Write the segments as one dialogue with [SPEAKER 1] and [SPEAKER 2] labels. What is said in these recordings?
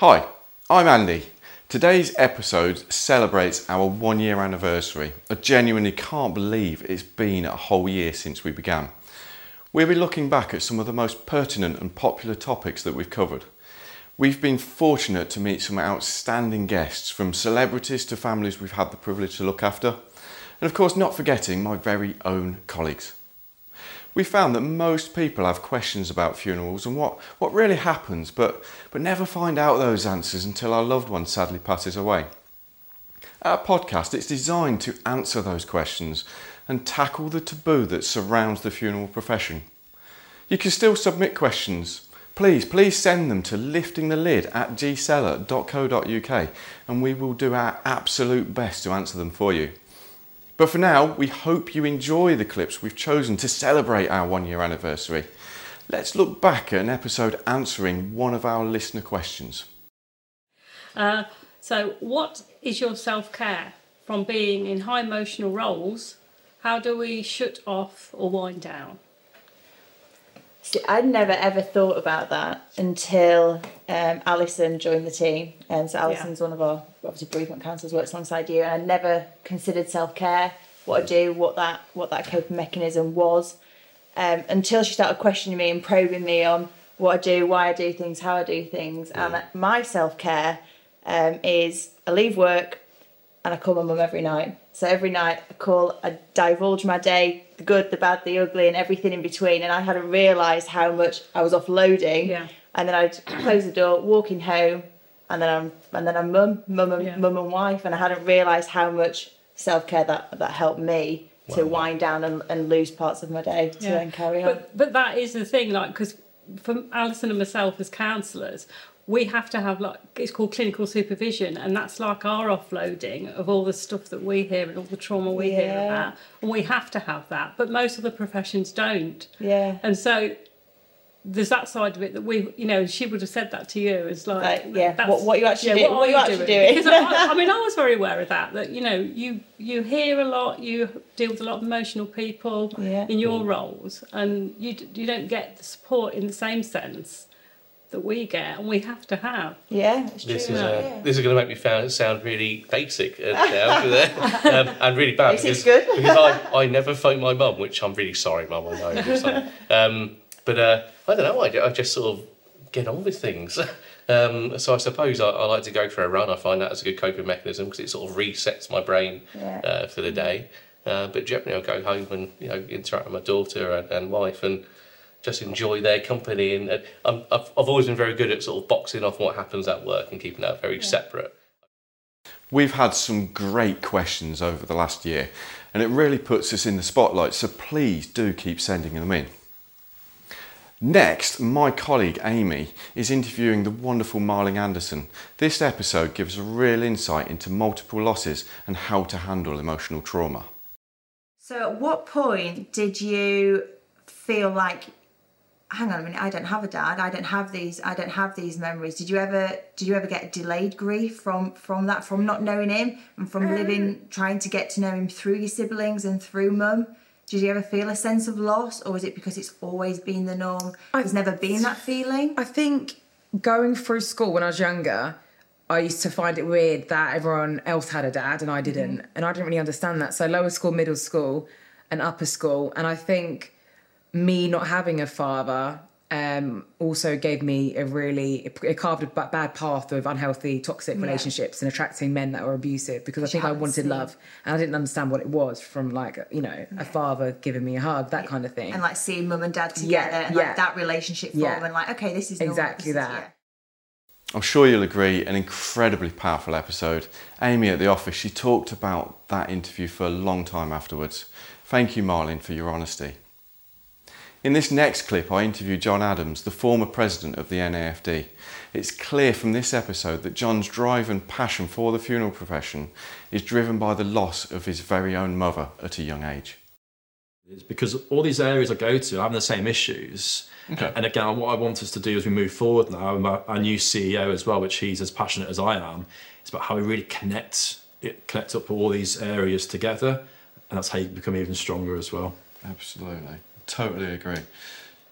[SPEAKER 1] Hi, I'm Andy. Today's episode celebrates our one year anniversary. I genuinely can't believe it's been a whole year since we began. We'll be looking back at some of the most pertinent and popular topics that we've covered. We've been fortunate to meet some outstanding guests, from celebrities to families we've had the privilege to look after, and of course, not forgetting my very own colleagues. We found that most people have questions about funerals and what, what really happens, but, but never find out those answers until our loved one sadly passes away. Our podcast is designed to answer those questions and tackle the taboo that surrounds the funeral profession. You can still submit questions please, please send them to liftingthelid at gseller.co.uk and we will do our absolute best to answer them for you. But for now, we hope you enjoy the clips we've chosen to celebrate our one year anniversary. Let's look back at an episode answering one of our listener questions.
[SPEAKER 2] Uh, so, what is your self care from being in high emotional roles? How do we shut off or wind down?
[SPEAKER 3] See, I'd never ever thought about that until um, Alison joined the team. And so Alison's yeah. one of our obviously bereavement counsellors, works alongside you. And I never considered self care, what I do, what that what that coping mechanism was, um, until she started questioning me and probing me on what I do, why I do things, how I do things. Yeah. And my self care um, is I leave work and I call my mum every night. So every night I call, I divulge my day, the good, the bad, the ugly, and everything in between. And I hadn't realised how much I was offloading.
[SPEAKER 2] Yeah.
[SPEAKER 3] And then I'd close the door, walking home, and then I'm and then I'm mum, mum and yeah. mum and wife, and I hadn't realised how much self care that that helped me wow. to wind down and, and lose parts of my day to yeah. then carry
[SPEAKER 2] on. But, but that is the thing, like because for Alison and myself as counsellors, we have to have like it's called clinical supervision and that's like our offloading of all the stuff that we hear and all the trauma we yeah. hear about and we have to have that but most of the professions don't
[SPEAKER 3] yeah
[SPEAKER 2] and so there's that side of it that we, you know, she would have said that to you. It's like,
[SPEAKER 3] yeah, what, what you actually yeah, do, what, what you actually doing?
[SPEAKER 2] doing? Because I, I, mean, I was very aware of that. That you know, you you hear a lot, you deal with a lot of emotional people
[SPEAKER 3] yeah.
[SPEAKER 2] in your roles, and you you don't get the support in the same sense that we get and we have to have.
[SPEAKER 3] Yeah,
[SPEAKER 4] this Is, uh, yeah. This is going to make me sound, sound really basic uh, now, um, and really bad
[SPEAKER 3] because, good.
[SPEAKER 4] because I, I never phone my mum, which I'm really sorry, mum. I know. Um, but uh, I don't know. I, I just sort of get on with things. Um, so I suppose I, I, like to go for a run. I find that as a good coping mechanism because it sort of resets my brain yeah. uh, for the day. Uh, but generally, I'll go home and you know interact with my daughter and, and wife and just enjoy their company. And uh, I've, I've always been very good at sort of boxing off what happens at work and keeping that very yeah. separate.
[SPEAKER 1] We've had some great questions over the last year, and it really puts us in the spotlight. So please do keep sending them in. Next, my colleague Amy is interviewing the wonderful Malin Andersson. This episode gives a real insight into multiple losses and how to handle emotional trauma.
[SPEAKER 3] So, at what point did you feel like hang on a minute, I don't have a dad. I don't have these. I don't have these memories. Did you ever? Did you ever get delayed grief from from that? From not knowing him and from um, living, trying to get to know him through your siblings and through mum. Did you ever feel a sense of loss, or is it because it's always been the norm? There's never been that feeling.
[SPEAKER 5] I think going through school when I was younger, I used to find it weird that everyone else had a dad and I didn't, mm. and I didn't really understand that. So lower school, middle school, and upper school, and I think me not having a father um, also gave me a really it, carved a bad path of unhealthy, toxic yeah. relationships and attracting men that were abusive because I think I wanted seen. love and I didn't understand what it was from like you know a father giving me a hug, that kind of thing,
[SPEAKER 3] and like seeing mum and dad together yeah, and like that relationship form and like okay, this is
[SPEAKER 5] exactly
[SPEAKER 3] normal.
[SPEAKER 5] that.
[SPEAKER 1] I'm sure you'll agree, an incredibly powerful episode. Amy at the office, she talked about that interview for a long time afterwards. Thank you, Malin, for your honesty. In this next clip, I interview John Adams, the former president of the NAFD. It's clear from this episode that John's drive and passion for the funeral profession is driven by the loss of his very own mother at a young age.
[SPEAKER 6] It's because all these areas I go to are having the same issues. Okay. And again, what I want us to do as we move forward now, and our new CEO as well, which he's as passionate as I am, is about how we really connect it, connect up all these areas together, and that's how you become even stronger as well.
[SPEAKER 1] Absolutely. Totally agree.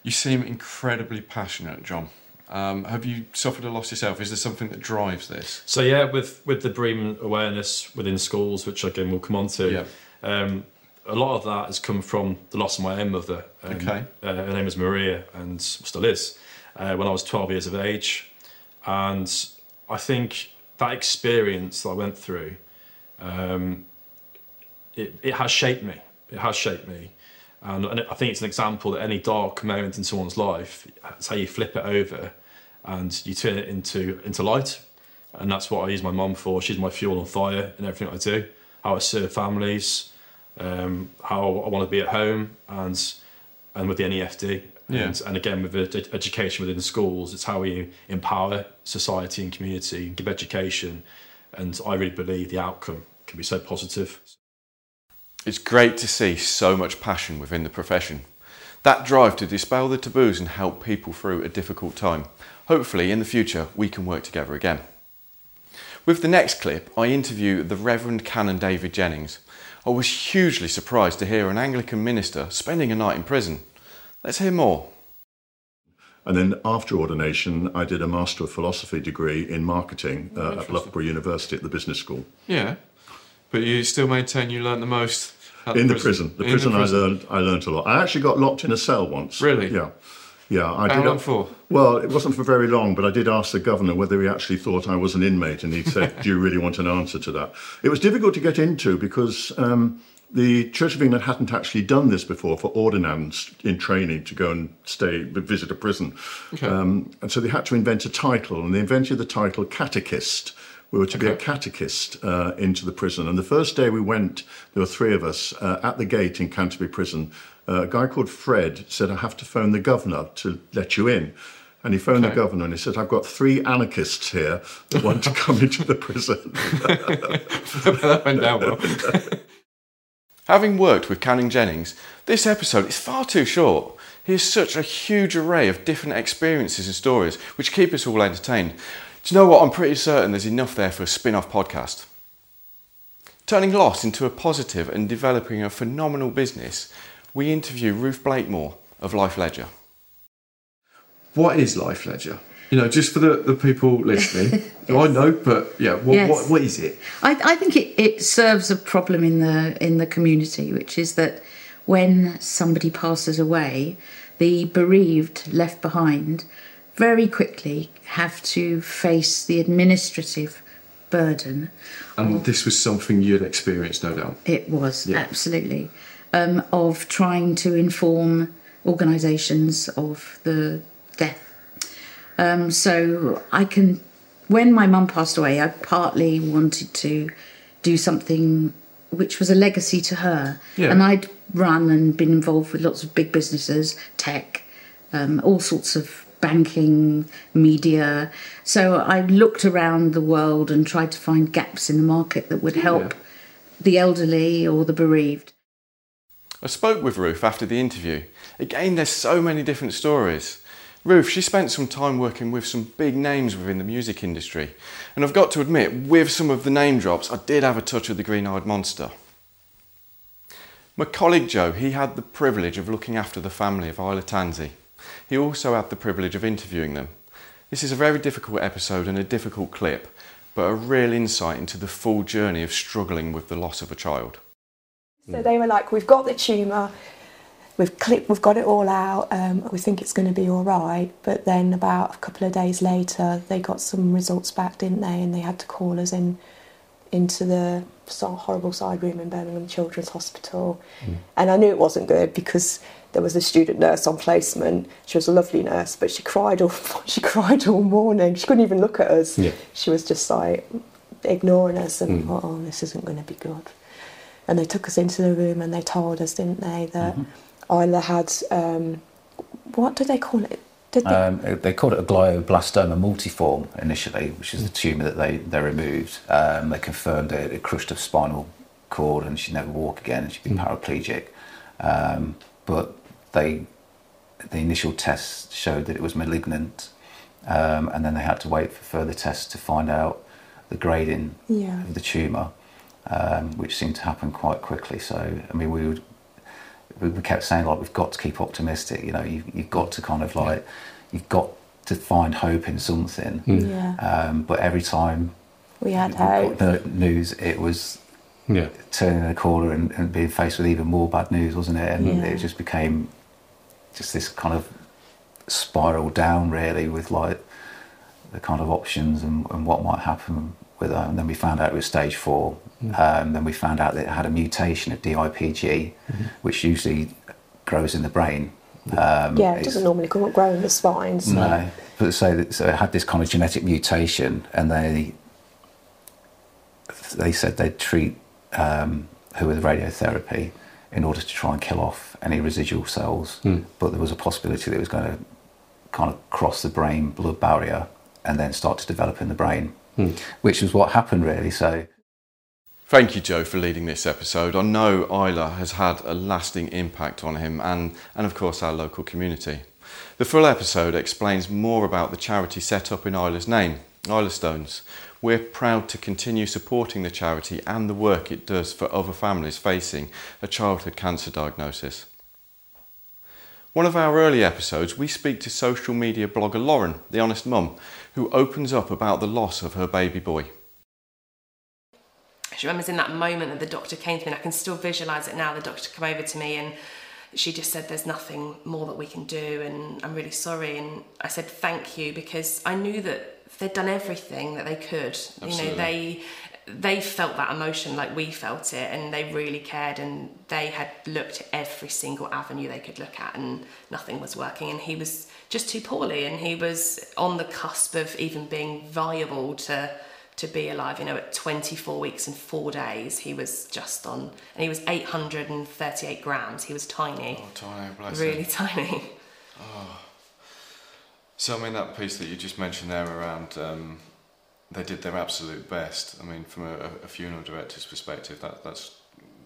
[SPEAKER 1] You seem incredibly passionate, John. Um, have you suffered a loss yourself? Is there something that drives this?
[SPEAKER 6] So yeah, with with the bereavement awareness within schools, which again we'll come on to,
[SPEAKER 1] Yeah.
[SPEAKER 6] um, a lot of that has come from the loss of my own mother. Um,
[SPEAKER 1] Okay.
[SPEAKER 6] Uh, her name is Maria and still is. Uh, when I was 12 years of age, and I think that experience that I went through, um, it, it has shaped me. It has shaped me. And, I think it's an example that any dark moment in someone's life, it's how you flip it over and you turn it into, into light. And that's what I use my mum for. She's my fuel and fire in everything I do. How I serve families, um, how I want to be at home, and and with the NAFD.
[SPEAKER 1] Yeah.
[SPEAKER 6] And, and again, with ed- education within schools, it's how we empower society and community, give education. And I really believe the outcome can be so positive.
[SPEAKER 1] It's great to see so much passion within the profession. That drive to dispel the taboos and help people through a difficult time. Hopefully, in the future, we can work together again. With the next clip, I interview the Reverend Canon David Jennings. I was hugely surprised to hear an Anglican minister spending a night in prison. Let's hear more.
[SPEAKER 7] And then after ordination, I did a Master of Philosophy degree in marketing uh, at Loughborough University at the Business School.
[SPEAKER 1] Yeah, but you still maintain you learned the most
[SPEAKER 7] in the prison. The prison, I learned I learned a lot. I actually got locked in a cell once.
[SPEAKER 1] Really?
[SPEAKER 7] Yeah. Yeah, I
[SPEAKER 1] How
[SPEAKER 7] did.
[SPEAKER 1] long for?
[SPEAKER 7] Well, it wasn't for very long, but I did ask the governor whether he actually thought I was an inmate, and he said, "Do you really want an answer to that?" It was difficult to get into because um, the Church of England hadn't actually done this before for ordinands in training to go and stay visit a prison, um, and so they had to invent a title, and they invented the title catechist. We were to be a catechist uh, into the prison. And the first day we went, there were three of us uh, at the gate in Canterbury Prison. Uh, a guy called Fred said, I have to phone the governor to let you in. And he phoned
[SPEAKER 1] Okay.
[SPEAKER 7] the governor and he said, I've got three anarchists here that want to come into the prison.
[SPEAKER 1] that went down well. Having worked with Canon Jennings, this episode is far too short. He has such a huge array of different experiences and stories which keep us all entertained. Do you know what? I'm pretty certain there's enough there for a spin off podcast. Turning loss into a positive and developing a phenomenal business, we interview Ruth Blakemore of Life Ledger. What is Life Ledger? You know, just for the, the people listening, I know, but yeah, what,
[SPEAKER 8] Yes.
[SPEAKER 1] what, what is it?
[SPEAKER 8] I, I think it, it serves a problem in the in the community, which is that when somebody passes away, the bereaved left behind very quickly have to face the administrative burden.
[SPEAKER 1] And this was something you'd experienced, no doubt.
[SPEAKER 8] It was
[SPEAKER 1] Yeah.
[SPEAKER 8] absolutely um, of trying to inform organisations of the death. Um, so I can, when my mum passed away, I partly wanted to do something which was a legacy to her.
[SPEAKER 1] Yeah.
[SPEAKER 8] And I'd run and been involved with lots of big businesses, tech, um, all sorts of banking, media. So I looked around the world and tried to find gaps in the market that would help the elderly or the bereaved.
[SPEAKER 1] I spoke with Ruth after the interview. Again, there's so many different stories. Ruth, she spent some time working with some big names within the music industry. And I've got to admit, with some of the name drops, I did have a touch of the green eyed monster. My colleague Joe, he had the privilege of looking after the family of Isla Tansey. He also had the privilege of interviewing them. This is a very difficult episode and a difficult clip, but a real insight into the full journey of struggling with the loss of a child.
[SPEAKER 9] So they were like, "We've got the tumour, we've clipped, we've got it all out. Um, we think it's going to be all right." But then about a couple of days later, they got some results back, didn't they? And they had to call us in into the horrible side room in Birmingham Children's Hospital. And I knew it wasn't good because there was a student nurse on placement. She was a lovely nurse, but she cried all she cried all morning. She couldn't even look at us.
[SPEAKER 10] Yeah.
[SPEAKER 9] She was just like ignoring us and thought, "Oh, this isn't going to be good." And they took us into the room and they told us, didn't they, that Isla had um, what did they call it? Did they?
[SPEAKER 10] Um, they called it a glioblastoma multiforme initially, which is the tumour that they, they removed. Um, they confirmed it, it crushed her spinal cord and she'd never walk again and she'd be paraplegic. Um, but they, the initial tests showed that it was malignant, um, and then they had to wait for further tests to find out the grading
[SPEAKER 9] Yeah.
[SPEAKER 10] of the tumour, um, which seemed to happen quite quickly. So, I mean, we would we we kept saying like we've got to keep optimistic. You know, you, you've got to kind of like you've got to find hope in something.
[SPEAKER 9] Yeah.
[SPEAKER 10] Um, but every time
[SPEAKER 9] We had
[SPEAKER 10] we got
[SPEAKER 9] hope.
[SPEAKER 10] the news, it was
[SPEAKER 6] Yeah.
[SPEAKER 10] turning the corner and, and being faced with even more bad news, wasn't it? And
[SPEAKER 9] Yeah.
[SPEAKER 10] it just became just this kind of spiral down, really, with like the kind of options and, and what might happen with her. And then we found out it was stage four. Um, then we found out that it had a mutation of DIPG, which usually grows in the brain. Um,
[SPEAKER 9] Yeah, it doesn't normally grow grow in the spine. So.
[SPEAKER 10] no, but so so it had this kind of genetic mutation, and they they said they'd treat um, her with radiotherapy in order to try and kill off any residual cells. Hmm. But there was a possibility that it was going to kind of cross the brain blood barrier and then start to develop in the brain, hmm. which was what happened really. So.
[SPEAKER 1] Thank you, Joe, for leading this episode. I know Isla has had a lasting impact on him and, and, of course, our local community. The full episode explains more about the charity set up in Isla's name, Isla Stones. We're proud to continue supporting the charity and the work it does for other families facing a childhood cancer diagnosis. One of our early episodes, we speak to social media blogger Lauren, the honest mum, who opens up about the loss of her baby boy.
[SPEAKER 11] she remembers in that moment that the doctor came to me and I can still visualize it now the doctor came over to me and she just said there's nothing more that we can do and I'm really sorry and I said thank you because I knew that they'd done everything that they could. You know they they felt that emotion like we felt it and they really cared and they had looked at every single avenue they could look at and nothing was working. And he was just too poorly and he was on the cusp of even being viable to to be alive. You know at 24 weeks and 4 days he was just on and he was 838 grams. He was tiny.
[SPEAKER 1] Oh, tiny, bless
[SPEAKER 11] really
[SPEAKER 1] him.
[SPEAKER 11] tiny oh.
[SPEAKER 1] So I mean that piece that you just mentioned there around um, they did their absolute best. I mean, from a, a funeral director's perspective, that that's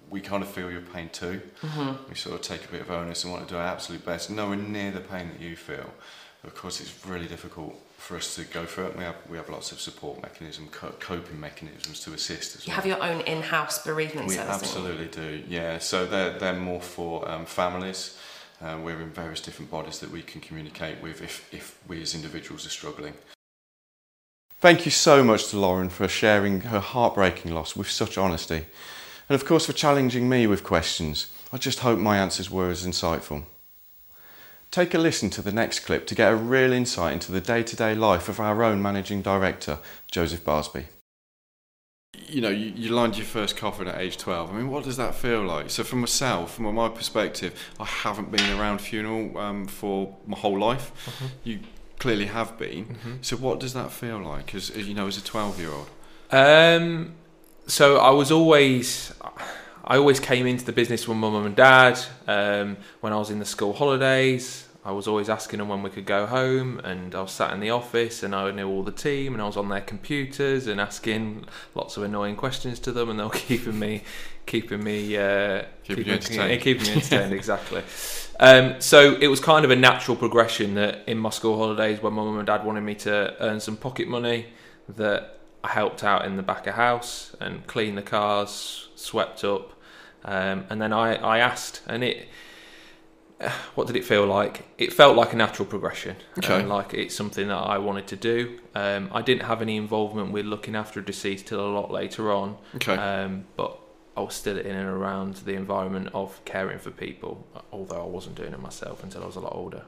[SPEAKER 1] we kind of feel your pain too.
[SPEAKER 11] Mm-hmm.
[SPEAKER 1] We sort of take a bit of onus and want to do our absolute best, nowhere near the pain that you feel. Of course, it's really difficult for us to go through it. We have we have lots of support mechanisms, co- coping mechanisms to assist as
[SPEAKER 11] you
[SPEAKER 1] well.
[SPEAKER 11] have your own in-house bereavement
[SPEAKER 1] We
[SPEAKER 11] service you?
[SPEAKER 1] absolutely do, yeah. So they're, they're more for um, families. Uh, we're in various different bodies that we can communicate with if, if we as individuals are struggling. Thank you so much to Lauren for sharing her heartbreaking loss with such honesty. And of course for challenging me with questions. I just hope my answers were as insightful. Take a listen to the next clip to get a real insight into the day to day life of our own managing director, Joseph Barsby. You know, you, you lined your first coffin at age 12. I mean, what does that feel like? So, for myself, from my perspective, I haven't been around funeral um, for my whole life. You clearly have been. So, what does that feel like as, as you know, as a 12 year old?
[SPEAKER 12] Um, so I was always, I always came into the business with my mum and dad. Um, when I was in the school holidays, I was always asking them when we could go home, and I was sat in the office and I knew all the team, and I was on their computers and asking lots of annoying questions to them, and they were keeping me, keeping me, uh,
[SPEAKER 1] Keeping you entertained.
[SPEAKER 12] keeping me entertained exactly. Um, so it was kind of a natural progression that in my school holidays, when my mum and dad wanted me to earn some pocket money, that I helped out in the back of house and cleaned the cars, swept up, um, and then I, I asked, and it. What did it feel like? It felt like a natural progression,
[SPEAKER 1] Okay.
[SPEAKER 12] and like it's something that I wanted to do. Um, I didn't have any involvement with looking after a deceased till a lot later on,
[SPEAKER 1] Okay.
[SPEAKER 12] um, but I was still in and around the environment of caring for people, although I wasn't doing it myself until I was a lot older.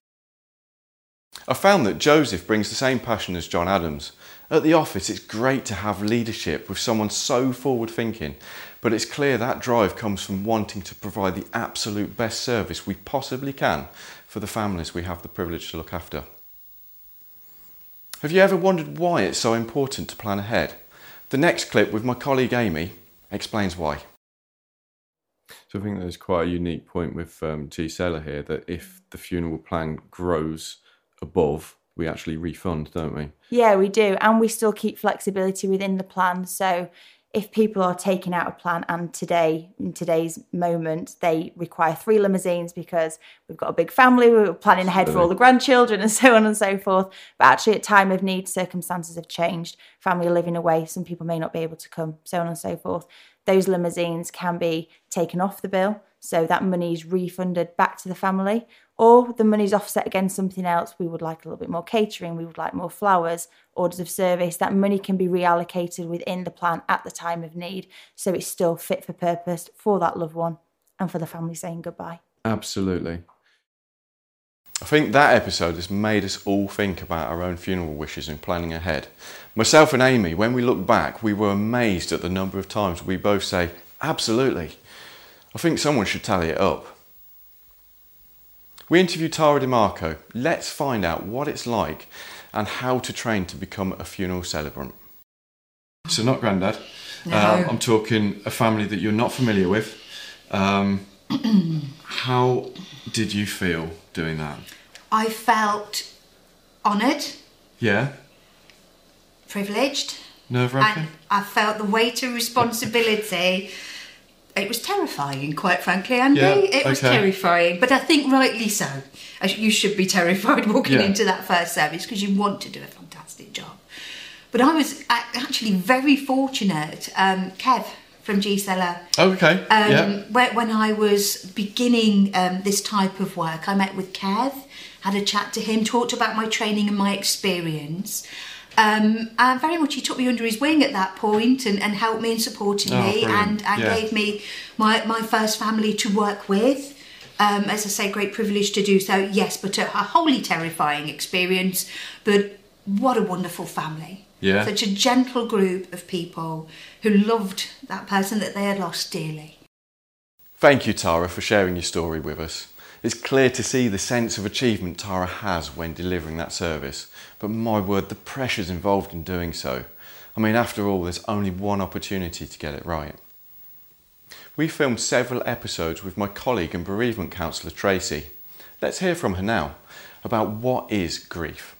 [SPEAKER 1] I found that Joseph brings the same passion as John Adams. At the office, it's great to have leadership with someone so forward thinking, but it's clear that drive comes from wanting to provide the absolute best service we possibly can for the families we have the privilege to look after. Have you ever wondered why it's so important to plan ahead? The next clip with my colleague Amy explains why. So I think there's quite a unique point with um, G Seller here that if the funeral plan grows above, we actually refund, don't we?
[SPEAKER 3] Yeah, we do. And we still keep flexibility within the plan. So if people are taking out a plan and today, in today's moment, they require three limousines because we've got a big family, we're planning ahead for all the grandchildren and so on and so forth. But actually, at time of need, circumstances have changed. Family are living away, some people may not be able to come, so on and so forth. Those limousines can be taken off the bill. So that money is refunded back to the family, or the money's offset against something else. We would like a little bit more catering, we would like more flowers, orders of service. That money can be reallocated within the plan at the time of need. So it's still fit for purpose for that loved one and for the family saying goodbye.
[SPEAKER 1] Absolutely. I think that episode has made us all think about our own funeral wishes and planning ahead. Myself and Amy, when we look back, we were amazed at the number of times we both say, Absolutely. I think someone should tally it up. We interviewed Tara DeMarco. Let's find out what it's like and how to train to become a funeral celebrant. So, not granddad.
[SPEAKER 13] No.
[SPEAKER 1] Um, I'm talking a family that you're not familiar with. Um, how did you feel doing that?
[SPEAKER 13] I felt honoured,
[SPEAKER 1] Yeah?
[SPEAKER 13] privileged,
[SPEAKER 1] Nerve wracking?
[SPEAKER 13] I felt the weight of responsibility. It was terrifying, quite frankly, Andy.
[SPEAKER 1] Yeah,
[SPEAKER 13] it was
[SPEAKER 1] okay.
[SPEAKER 13] terrifying, but I think rightly so. You should be terrified walking
[SPEAKER 1] Yeah.
[SPEAKER 13] into that first service because you want to do a fantastic job. But I was actually very fortunate. Um, Kev from G Seller
[SPEAKER 1] Okay.
[SPEAKER 13] um,
[SPEAKER 1] yeah.
[SPEAKER 13] when, when I was beginning um, this type of work, I met with Kev, had a chat to him, talked about my training and my experience. Um, and very much he took me under his wing at that point and, and helped me and supported
[SPEAKER 1] Oh,
[SPEAKER 13] me
[SPEAKER 1] brilliant.
[SPEAKER 13] and, and
[SPEAKER 1] Yeah.
[SPEAKER 13] gave me my, my first family to work with. Um, as I say, great privilege to do so, yes, but a, a wholly terrifying experience. But what a wonderful family.
[SPEAKER 1] Yeah.
[SPEAKER 13] Such a gentle group of people who loved that person that they had lost dearly.
[SPEAKER 1] Thank you, Tara, for sharing your story with us. It's clear to see the sense of achievement Tara has when delivering that service, but my word, the pressures involved in doing so. I mean, after all, there's only one opportunity to get it right. We filmed several episodes with my colleague and bereavement counsellor Tracy. Let's hear from her now about what is grief.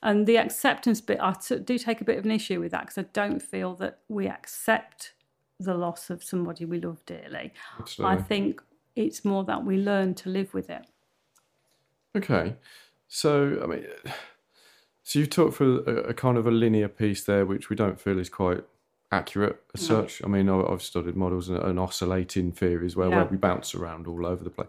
[SPEAKER 2] And the acceptance bit, I do take a bit of an issue with that because I don't feel that we accept the loss of somebody we love dearly.
[SPEAKER 1] Absolutely.
[SPEAKER 2] I think it's more that we learn to live with it.
[SPEAKER 14] Okay, so I mean, so you've talked for a, a kind of a linear piece there, which we don't feel is quite accurate as
[SPEAKER 2] No.
[SPEAKER 14] such. I mean, I've studied models and, and oscillating theories where,
[SPEAKER 2] Yeah.
[SPEAKER 14] where we bounce around all over the place.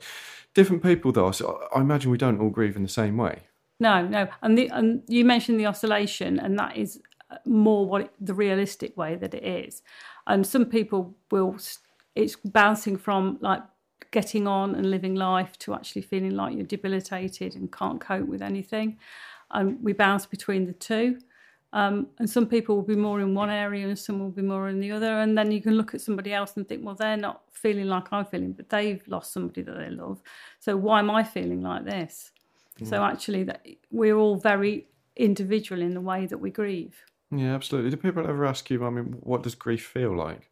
[SPEAKER 14] Different people, though, so I imagine we don't all grieve in the same way.
[SPEAKER 2] No, no, and the and you mentioned the oscillation, and that is uh, more what it, the realistic way that it is. And some people will, it's bouncing from like getting on and living life to actually feeling like you're debilitated and can't cope with anything. And we bounce between the two. Um, and some people will be more in one area and some will be more in the other. And then you can look at somebody else and think, well, they're not feeling like I'm feeling, but they've lost somebody that they love. So why am I feeling like this? So
[SPEAKER 14] Mm.
[SPEAKER 2] actually, that we're all very individual in the way that we grieve.
[SPEAKER 14] Yeah, absolutely. Do people ever ask you, I mean, what does grief feel like?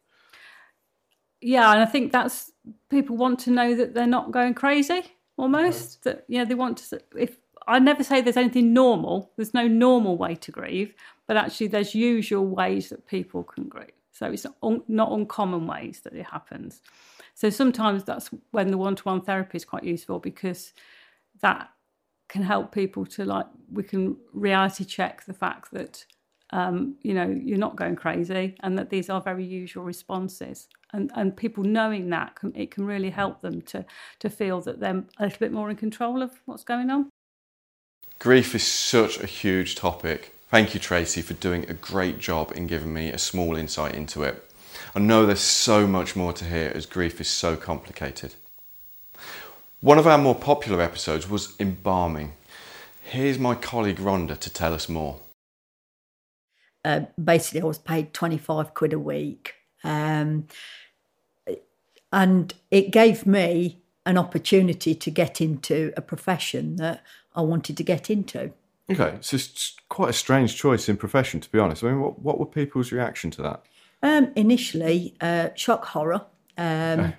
[SPEAKER 2] Yeah, and I think that's people want to know that they're not going crazy almost. That yeah, they want to. If I never say there's anything normal, there's no normal way to grieve, but actually there's usual ways that people can grieve. So it's not, un, not uncommon ways that it happens. So sometimes that's when the one-to-one therapy is quite useful because that can help people to like we can reality check the fact that um, you know you're not going crazy and that these are very usual responses and and people knowing that can, it can really help them to to feel that they're a little bit more in control of what's going on
[SPEAKER 1] Grief is such a huge topic. Thank you, Tracy, for doing a great job in giving me a small insight into it. I know there's so much more to hear as grief is so complicated. One of our more popular episodes was embalming. Here's my colleague Rhonda to tell us more.
[SPEAKER 15] uh, basically I was paid 25 quid a week. Um, and it gave me an opportunity to get into a profession that I wanted to get into.
[SPEAKER 14] Okay, so it's quite a strange choice in profession, to be honest. I mean, what, what were people's reaction to that?
[SPEAKER 15] Um, initially, uh, shock horror, um,
[SPEAKER 14] Okay.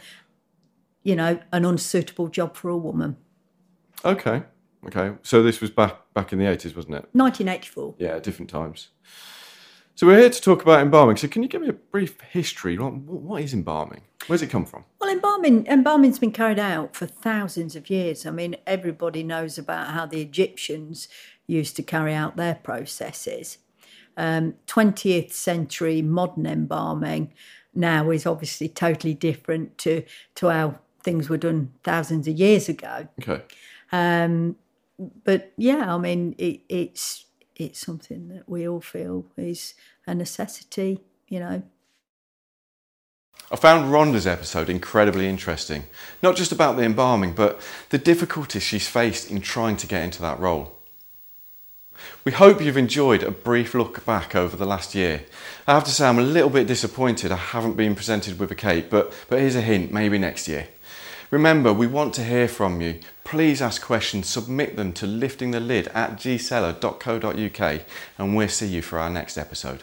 [SPEAKER 15] you know, an unsuitable job for a woman.
[SPEAKER 14] Okay, okay. So this was back back in the 80s, wasn't it?
[SPEAKER 15] 1984.
[SPEAKER 14] Yeah, different times. So we're here to talk about embalming. So can you give me a brief history? What is embalming? Where's it come from?
[SPEAKER 15] Well, embalming embalming's been carried out for thousands of years. I mean, everybody knows about how the Egyptians used to carry out their processes. Um, 20th century modern embalming now is obviously totally different to to how things were done thousands of years ago.
[SPEAKER 14] Okay.
[SPEAKER 15] Um, but yeah, I mean, it, it's it's something that we all feel is a necessity. You know,
[SPEAKER 1] I found Rhonda's episode incredibly interesting, not just about the embalming, but the difficulties she's faced in trying to get into that role. We hope you've enjoyed a brief look back over the last year. I have to say I'm a little bit disappointed I haven't been presented with a cape, but, but here's a hint, maybe next year. Remember, we want to hear from you. Please ask questions, submit them to liftingthelid at gseller.co.uk and we'll see you for our next episode.